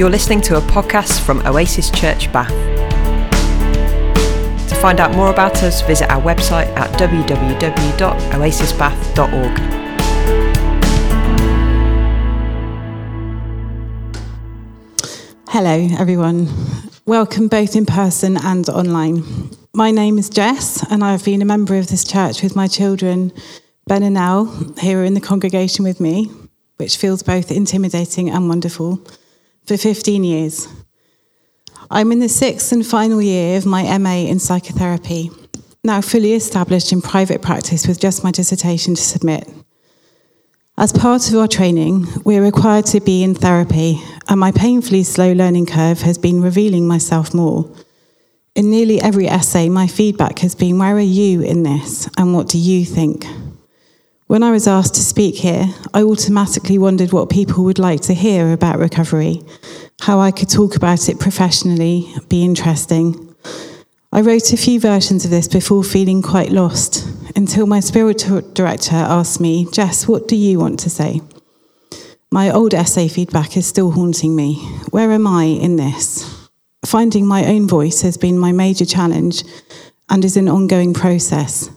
You're listening to a podcast from Oasis Church Bath. To find out more about us, visit our website at www.oasisbath.org. Hello, everyone. Welcome both in person and online. My name is Jess, and I've been a member of this church with my children, Ben and Nell, here in the congregation with me, which feels both intimidating and wonderful, for 15 years. I'm in the sixth and final year of my MA in psychotherapy, now fully established in private practice with just my dissertation to submit. As part of our training, we're required to be in therapy, and my painfully slow learning curve has been revealing myself more. In nearly every essay, my feedback has been Where are you in this, and what do you think? When I was asked to speak here, I automatically wondered what people would like to hear about recovery, how I could talk about it professionally, be interesting. I wrote a few versions of this before feeling quite lost until my spiritual director asked me, Jess, what do you want to say? My old essay feedback is still haunting me. Where am I in this? Finding my own voice has been my major challenge and is an ongoing process.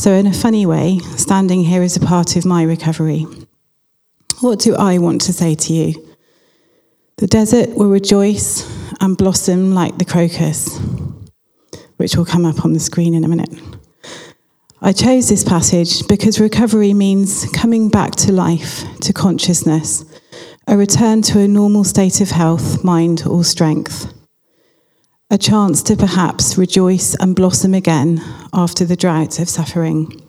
So, in a funny way, standing here is a part of my recovery. What do I want to say to you? The desert will rejoice and blossom like the crocus which will come up on the screen in a minute. I chose this passage because recovery means coming back to life, to consciousness, a return to a normal state of health, mind, or strength. A chance to perhaps rejoice and blossom again after the drought of suffering.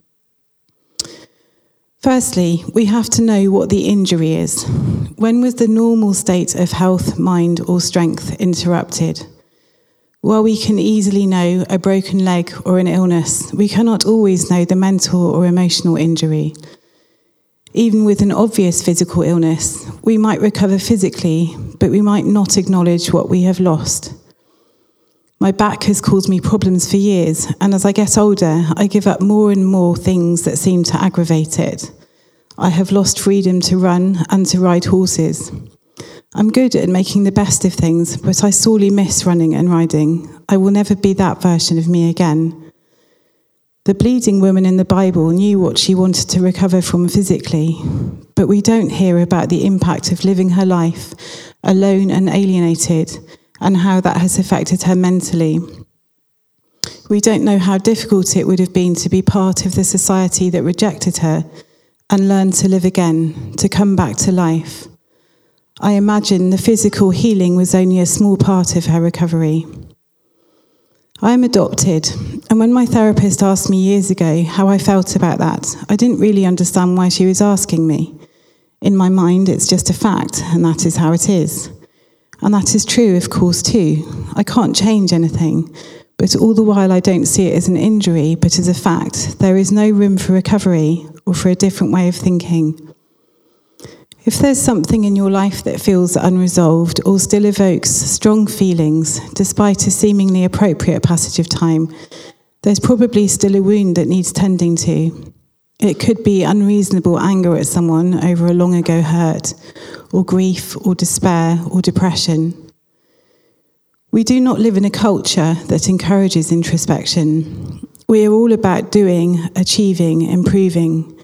Firstly, we have to know what the injury is. When was the normal state of health, mind, or strength interrupted? While we can easily know a broken leg or an illness, we cannot always know the mental or emotional injury. Even with an obvious physical illness, we might recover physically, but we might not acknowledge what we have lost. My back has caused me problems for years, and as I get older, I give up more and more things that seem to aggravate it. I have lost freedom to run and to ride horses. I'm good at making the best of things, but I sorely miss running and riding. I will never be that version of me again. The bleeding woman in the Bible knew what she wanted to recover from physically, but we don't hear about the impact of living her life alone and alienated and how that has affected her mentally. We don't know how difficult it would have been to be part of the society that rejected her and learn to live again, to come back to life. I imagine the physical healing was only a small part of her recovery. I am adopted, and when my therapist asked me years ago how I felt about that, I didn't really understand why she was asking me. In my mind, it's just a fact, and that is how it is. And that is true, of course, too. I can't change anything, but all the while I don't see it as an injury, but as a fact. There is no room for recovery or for a different way of thinking. If there's something in your life that feels unresolved or still evokes strong feelings, despite a seemingly appropriate passage of time, there's probably still a wound that needs tending to. It could be unreasonable anger at someone over a long ago hurt, or grief, or despair, or depression. We do not live in a culture that encourages introspection. We are all about doing, achieving, improving.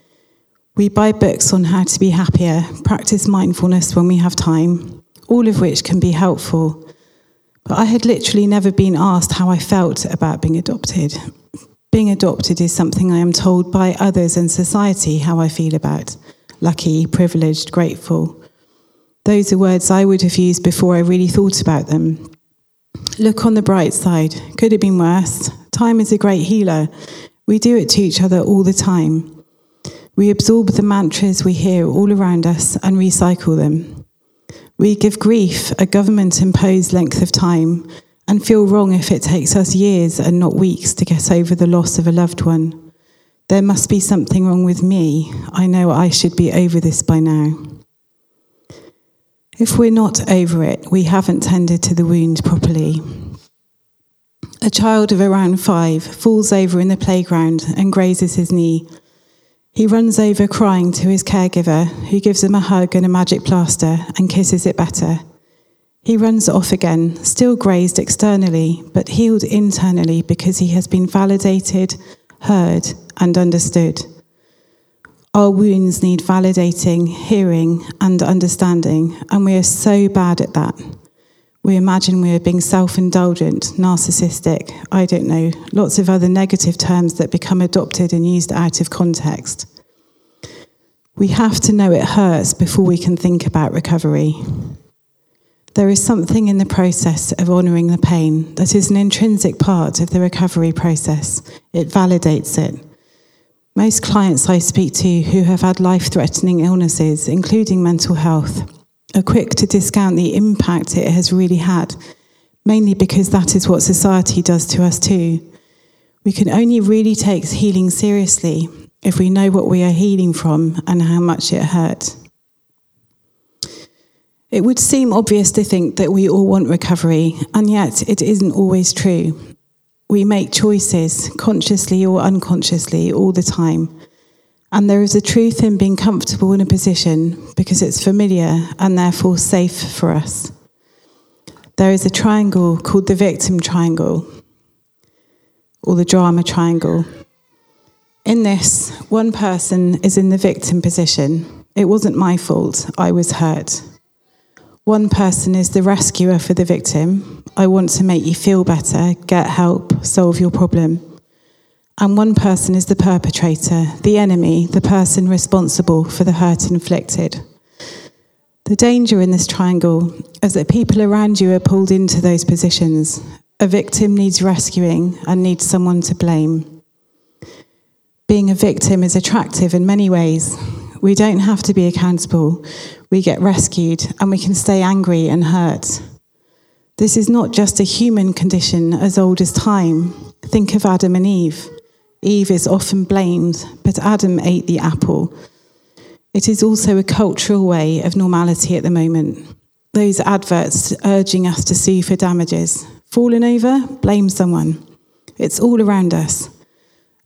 We buy books on how to be happier, practice mindfulness when we have time, all of which can be helpful. But I had literally never been asked how I felt about being adopted. Being adopted is something I am told by others and society how I feel about lucky, privileged, grateful. Those are words I would have used before I really thought about them. Look on the bright side. Could have been worse. Time is a great healer. We do it to each other all the time. We absorb the mantras we hear all around us and recycle them. We give grief a government imposed length of time and feel wrong if it takes us years and not weeks to get over the loss of a loved one. There must be something wrong with me. I know I should be over this by now. If we're not over it, we haven't tended to the wound properly. A child of around five falls over in the playground and grazes his knee. He runs over crying to his caregiver, who gives him a hug and a magic plaster and kisses it better. He runs off again, still grazed externally, but healed internally because he has been validated, heard, and understood. Our wounds need validating, hearing, and understanding, and we are so bad at that. We imagine we are being self indulgent, narcissistic, I don't know, lots of other negative terms that become adopted and used out of context. We have to know it hurts before we can think about recovery. There is something in the process of honouring the pain that is an intrinsic part of the recovery process. It validates it. Most clients I speak to who have had life threatening illnesses, including mental health, are quick to discount the impact it has really had, mainly because that is what society does to us too. We can only really take healing seriously if we know what we are healing from and how much it hurt. It would seem obvious to think that we all want recovery, and yet it isn't always true. We make choices, consciously or unconsciously, all the time. And there is a truth in being comfortable in a position because it's familiar and therefore safe for us. There is a triangle called the victim triangle, or the drama triangle. In this, one person is in the victim position. It wasn't my fault, I was hurt. One person is the rescuer for the victim. I want to make you feel better, get help, solve your problem. And one person is the perpetrator, the enemy, the person responsible for the hurt inflicted. The danger in this triangle is that people around you are pulled into those positions. A victim needs rescuing and needs someone to blame. Being a victim is attractive in many ways. We don't have to be accountable we get rescued and we can stay angry and hurt. This is not just a human condition as old as time. Think of Adam and Eve. Eve is often blamed, but Adam ate the apple. It is also a cultural way of normality at the moment. Those adverts urging us to sue for damages. Fallen over? Blame someone. It's all around us.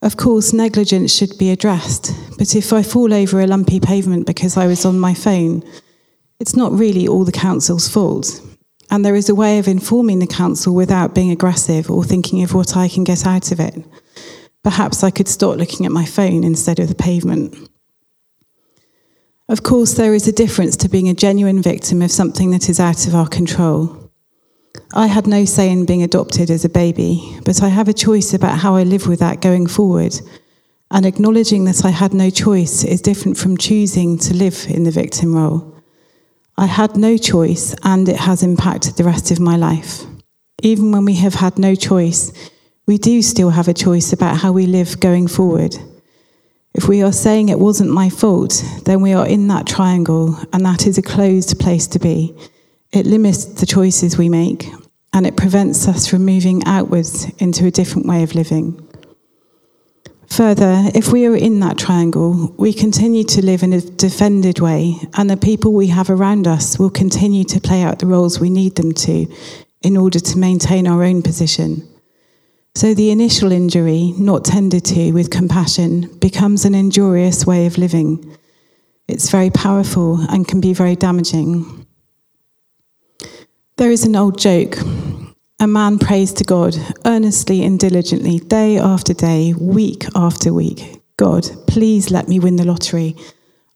Of course, negligence should be addressed, but if I fall over a lumpy pavement because I was on my phone, it's not really all the council's fault. And there is a way of informing the council without being aggressive or thinking of what I can get out of it. Perhaps I could stop looking at my phone instead of the pavement. Of course, there is a difference to being a genuine victim of something that is out of our control. I had no say in being adopted as a baby, but I have a choice about how I live with that going forward. And acknowledging that I had no choice is different from choosing to live in the victim role. I had no choice, and it has impacted the rest of my life. Even when we have had no choice, we do still have a choice about how we live going forward. If we are saying it wasn't my fault, then we are in that triangle, and that is a closed place to be. It limits the choices we make and it prevents us from moving outwards into a different way of living. Further, if we are in that triangle, we continue to live in a defended way, and the people we have around us will continue to play out the roles we need them to in order to maintain our own position. So the initial injury, not tended to with compassion, becomes an injurious way of living. It's very powerful and can be very damaging. There is an old joke. A man prays to God earnestly and diligently, day after day, week after week. God, please let me win the lottery.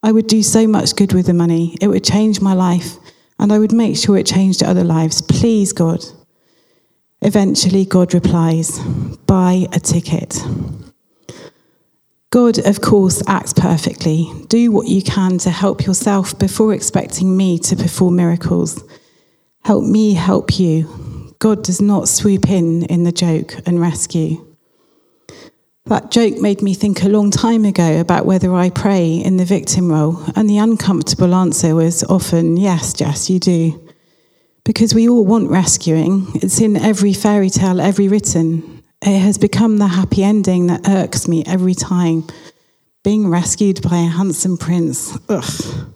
I would do so much good with the money. It would change my life, and I would make sure it changed other lives. Please, God. Eventually, God replies, Buy a ticket. God, of course, acts perfectly. Do what you can to help yourself before expecting me to perform miracles. Help me help you. God does not swoop in in the joke and rescue. That joke made me think a long time ago about whether I pray in the victim role, and the uncomfortable answer was often, yes, Jess, you do. Because we all want rescuing. It's in every fairy tale every written. It has become the happy ending that irks me every time. Being rescued by a handsome prince. Ugh.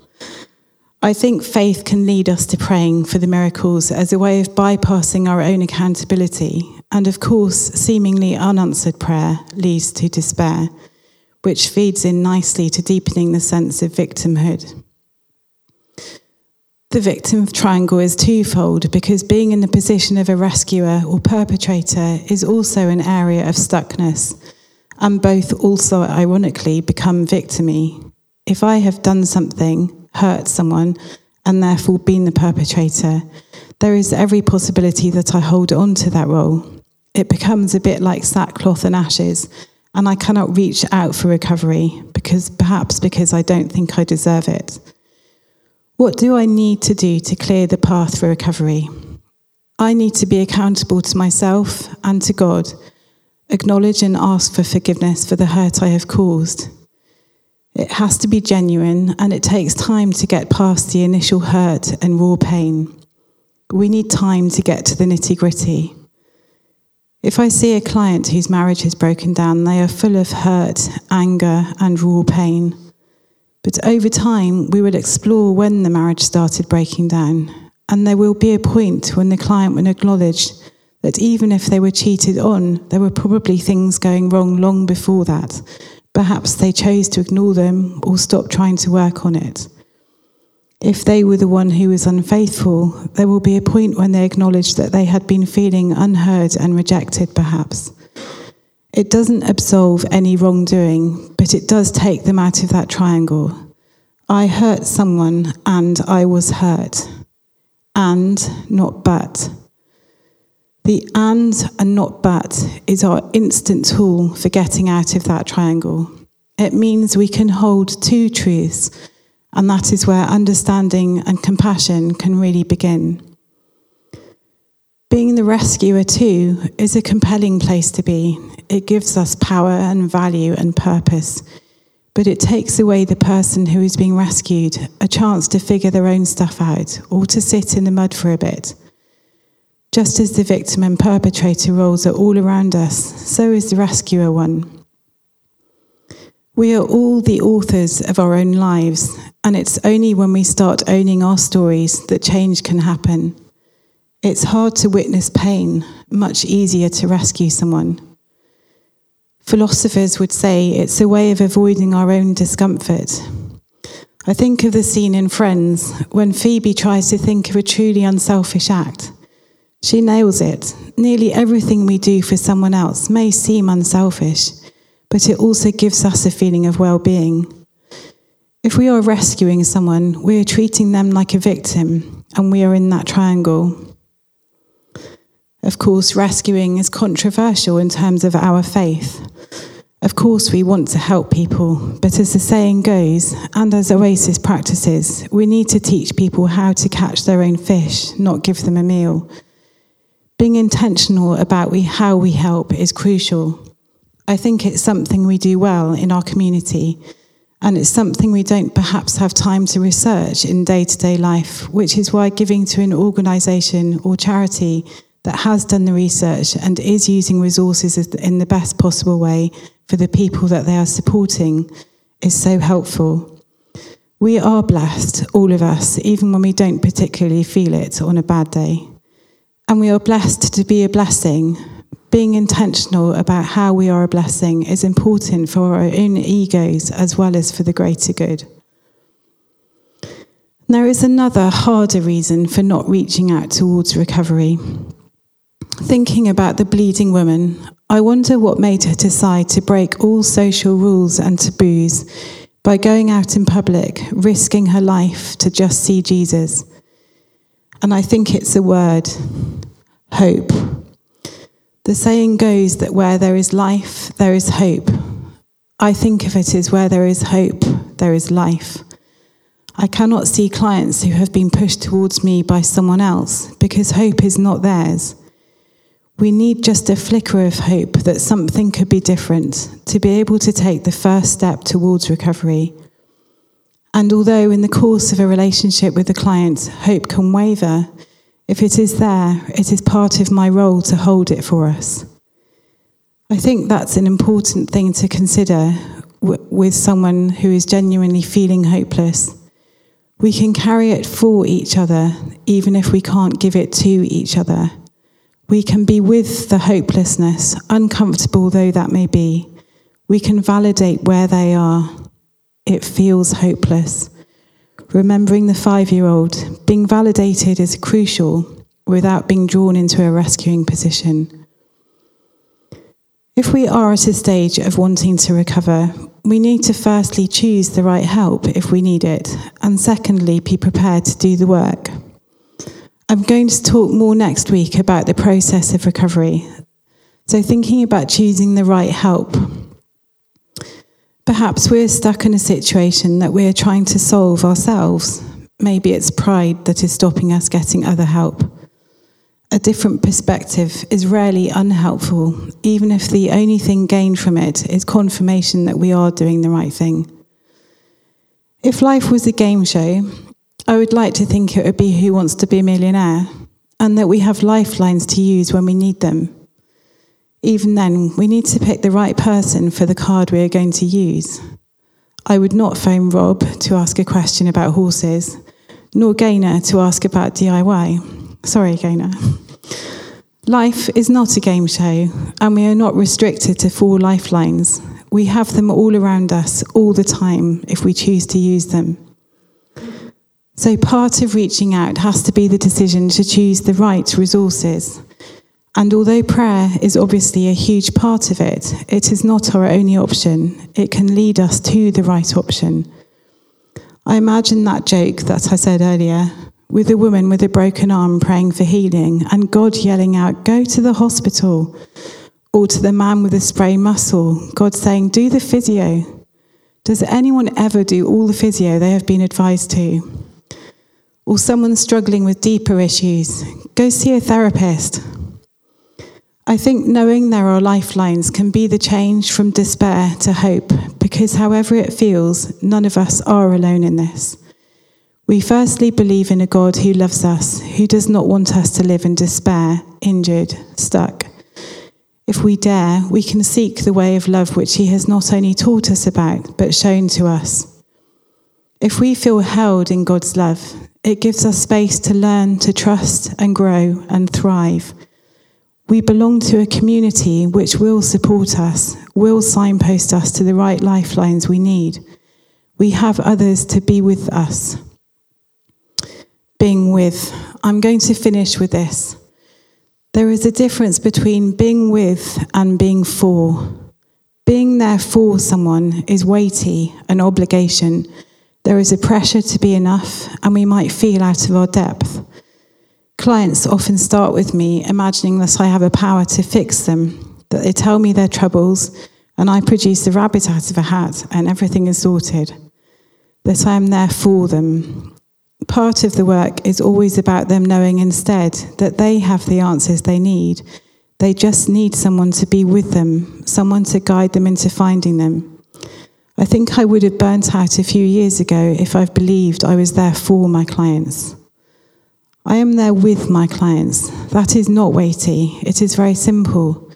I think faith can lead us to praying for the miracles as a way of bypassing our own accountability. And of course, seemingly unanswered prayer leads to despair, which feeds in nicely to deepening the sense of victimhood. The victim triangle is twofold because being in the position of a rescuer or perpetrator is also an area of stuckness, and both also, ironically, become victimy. If I have done something, hurt someone, and therefore been the perpetrator, there is every possibility that I hold on to that role. It becomes a bit like sackcloth and ashes, and I cannot reach out for recovery because perhaps because I don't think I deserve it. What do I need to do to clear the path for recovery? I need to be accountable to myself and to God, acknowledge and ask for forgiveness for the hurt I have caused. It has to be genuine and it takes time to get past the initial hurt and raw pain. We need time to get to the nitty gritty. If I see a client whose marriage has broken down, they are full of hurt, anger, and raw pain. But over time, we will explore when the marriage started breaking down, and there will be a point when the client will acknowledge that even if they were cheated on, there were probably things going wrong long before that. Perhaps they chose to ignore them or stop trying to work on it. If they were the one who was unfaithful, there will be a point when they acknowledge that they had been feeling unheard and rejected, perhaps. It doesn't absolve any wrongdoing, but it does take them out of that triangle. I hurt someone and I was hurt. And, not but. The and and not but is our instant tool for getting out of that triangle. It means we can hold two truths, and that is where understanding and compassion can really begin. Being the rescuer, too, is a compelling place to be. It gives us power and value and purpose, but it takes away the person who is being rescued a chance to figure their own stuff out or to sit in the mud for a bit. Just as the victim and perpetrator roles are all around us, so is the rescuer one. We are all the authors of our own lives, and it's only when we start owning our stories that change can happen. It's hard to witness pain, much easier to rescue someone. Philosophers would say it's a way of avoiding our own discomfort. I think of the scene in Friends when Phoebe tries to think of a truly unselfish act. She nails it. Nearly everything we do for someone else may seem unselfish, but it also gives us a feeling of well being. If we are rescuing someone, we are treating them like a victim, and we are in that triangle. Of course, rescuing is controversial in terms of our faith. Of course, we want to help people, but as the saying goes, and as Oasis practices, we need to teach people how to catch their own fish, not give them a meal. Being intentional about we, how we help is crucial. I think it's something we do well in our community, and it's something we don't perhaps have time to research in day to day life, which is why giving to an organisation or charity that has done the research and is using resources in the best possible way for the people that they are supporting is so helpful. We are blessed, all of us, even when we don't particularly feel it on a bad day. And we are blessed to be a blessing. Being intentional about how we are a blessing is important for our own egos as well as for the greater good. There is another harder reason for not reaching out towards recovery. Thinking about the bleeding woman, I wonder what made her decide to break all social rules and taboos by going out in public, risking her life to just see Jesus. And I think it's a word hope. The saying goes that where there is life, there is hope. I think of it as where there is hope, there is life. I cannot see clients who have been pushed towards me by someone else because hope is not theirs. We need just a flicker of hope that something could be different to be able to take the first step towards recovery. And although in the course of a relationship with a client, hope can waver, if it is there, it is part of my role to hold it for us. I think that's an important thing to consider w- with someone who is genuinely feeling hopeless. We can carry it for each other, even if we can't give it to each other. We can be with the hopelessness, uncomfortable though that may be. We can validate where they are. It feels hopeless. remembering the five year old, being validated is crucial without being drawn into a rescuing position. If we are at a stage of wanting to recover, we need to firstly choose the right help if we need it, and secondly, be prepared to do the work. I'm going to talk more next week about the process of recovery. So, thinking about choosing the right help. Perhaps we're stuck in a situation that we're trying to solve ourselves. Maybe it's pride that is stopping us getting other help a different perspective is rarely unhelpful, even if the only thing gained from it is confirmation that we are doing the right thing. If life was a game show, I would like to think it would be Who Wants to Be a Millionaire, and that we have lifelines to use when we need them. Even then, we need to pick the right person for the card we are going to use. I would not phone Rob to ask a question about horses, nor Gaynor to ask about DIY Sorry, Gaynor. Life is not a game show, and we are not restricted to four lifelines. We have them all around us all the time if we choose to use them. So, part of reaching out has to be the decision to choose the right resources. And although prayer is obviously a huge part of it, it is not our only option. It can lead us to the right option. I imagine that joke that I said earlier with a woman with a broken arm praying for healing, and God yelling out, Go to the hospital. Or to the man with a sprained muscle, God saying, Do the physio. Does anyone ever do all the physio they have been advised to? Or someone struggling with deeper issues, go see a therapist. I think knowing there are lifelines can be the change from despair to hope, because however it feels, none of us are alone in this. We firstly believe in a God who loves us, who does not want us to live in despair, injured, stuck. If we dare, we can seek the way of love which He has not only taught us about, but shown to us. If we feel held in God's love, it gives us space to learn to trust and grow and thrive. We belong to a community which will support us, will signpost us to the right lifelines we need. We have others to be with us being with. I'm going to finish with this. There is a difference between being with and being for. Being there for someone is weighty, an obligation. There is a pressure to be enough, and we might feel out of our depth. Clients often start with me imagining that I have a power to fix them, that they tell me their troubles, and I produce a rabbit out of a hat and everything is sorted. That I am there for them, part of the work is always about them knowing instead that they have the answers they need. They just need someone to be with them, someone to guide them into finding them. I think I would have burnt out a few years ago if I've believed I was there for my clients. I am there with my clients. That is not weighty, it is very simple.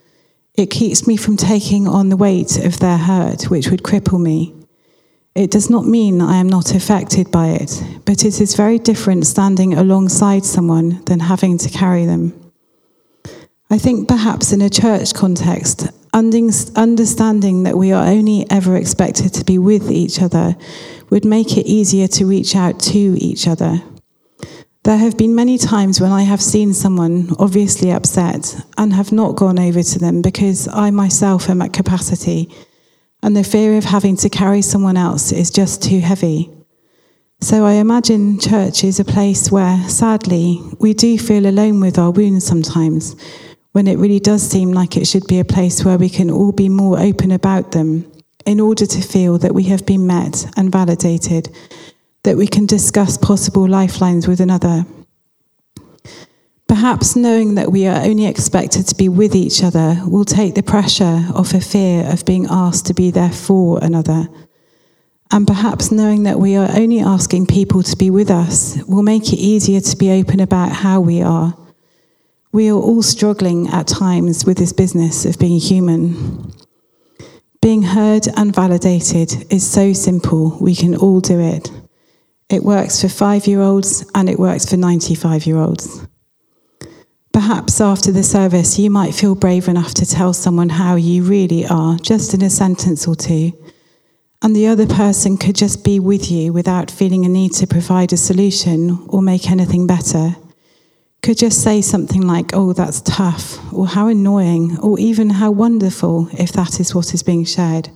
It keeps me from taking on the weight of their hurt, which would cripple me. It does not mean I am not affected by it, but it is very different standing alongside someone than having to carry them. I think perhaps in a church context, understanding that we are only ever expected to be with each other would make it easier to reach out to each other. There have been many times when I have seen someone obviously upset and have not gone over to them because I myself am at capacity and the fear of having to carry someone else is just too heavy. So I imagine church is a place where, sadly, we do feel alone with our wounds sometimes, when it really does seem like it should be a place where we can all be more open about them in order to feel that we have been met and validated, that we can discuss possible lifelines with another. Perhaps knowing that we are only expected to be with each other will take the pressure off a fear of being asked to be there for another. And perhaps knowing that we are only asking people to be with us will make it easier to be open about how we are. We are all struggling at times with this business of being human. Being heard and validated is so simple, we can all do it. It works for five year olds and it works for 95 year olds. Perhaps after the service, you might feel brave enough to tell someone how you really are, just in a sentence or two. and the other person could just be with you without feeling a need to provide a solution or make anything better, could just say something like, Oh, that's tough, or how annoying, or even how wonderful, if that is what is being shared.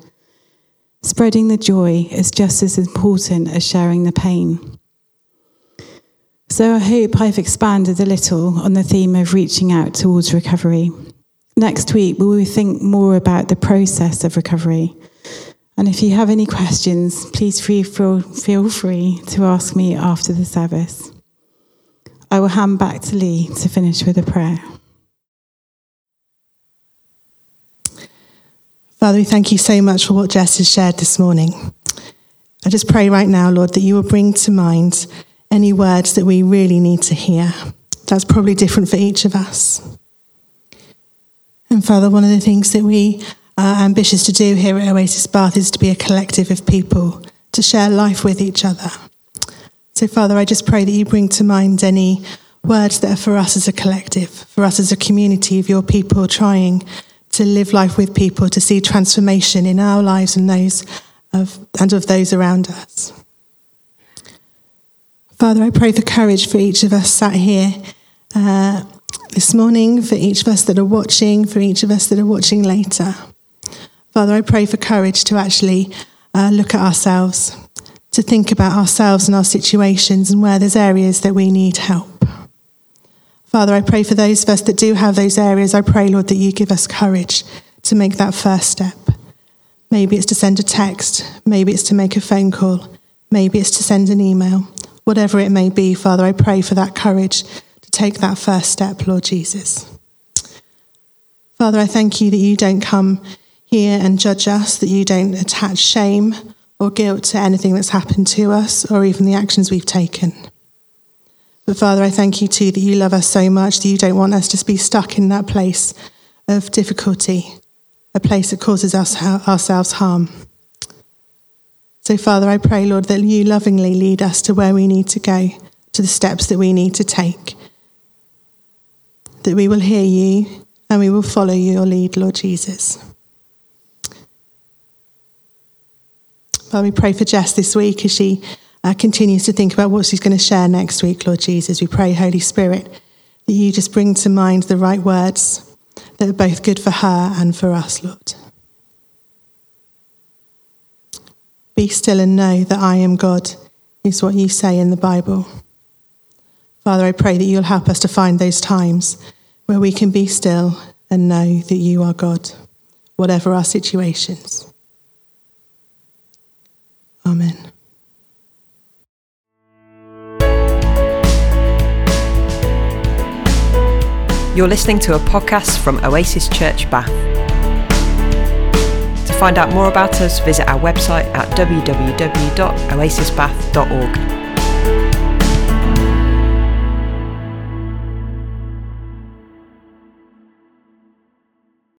Spreading the joy is just as important as sharing the pain. So I hope I've expanded a little on the theme of reaching out towards recovery. Next week, we will think more about the process of recovery. And if you have any questions, please feel, feel free to ask me after the service. I will hand back to Lee to finish with a prayer. Father, we thank you so much for what Jess has shared this morning. I just pray right now, Lord, that you will bring to mind any words that we really need to hear. That's probably different for each of us. And Father, one of the things that we are ambitious to do here at Oasis Bath is to be a collective of people, to share life with each other. So, Father, I just pray that you bring to mind any words that are for us as a collective, for us as a community of your people trying to live life with people, to see transformation in our lives and those of, and of those around us. Father, I pray for courage for each of us sat here uh, this morning, for each of us that are watching, for each of us that are watching later. Father, I pray for courage to actually uh, look at ourselves, to think about ourselves and our situations and where there's areas that we need help. Father, I pray for those of us that do have those areas. I pray, Lord, that you give us courage to make that first step. Maybe it's to send a text, maybe it's to make a phone call, maybe it's to send an email. Whatever it may be, Father, I pray for that courage to take that first step, Lord Jesus. Father, I thank you that you don't come here and judge us, that you don't attach shame or guilt to anything that's happened to us or even the actions we've taken. But Father, I thank you too that you love us so much that you don't want us to be stuck in that place of difficulty, a place that causes us ourselves harm. So, Father, I pray, Lord, that you lovingly lead us to where we need to go, to the steps that we need to take, that we will hear you and we will follow your lead, Lord Jesus. Well, we pray for Jess this week as she uh, continues to think about what she's going to share next week, Lord Jesus. We pray, Holy Spirit, that you just bring to mind the right words that are both good for her and for us, Lord. Be still and know that I am God, is what you say in the Bible. Father, I pray that you'll help us to find those times where we can be still and know that you are God, whatever our situations. Amen. You're listening to a podcast from Oasis Church Bath. To find out more about us, visit our website at www.oasisbath.org.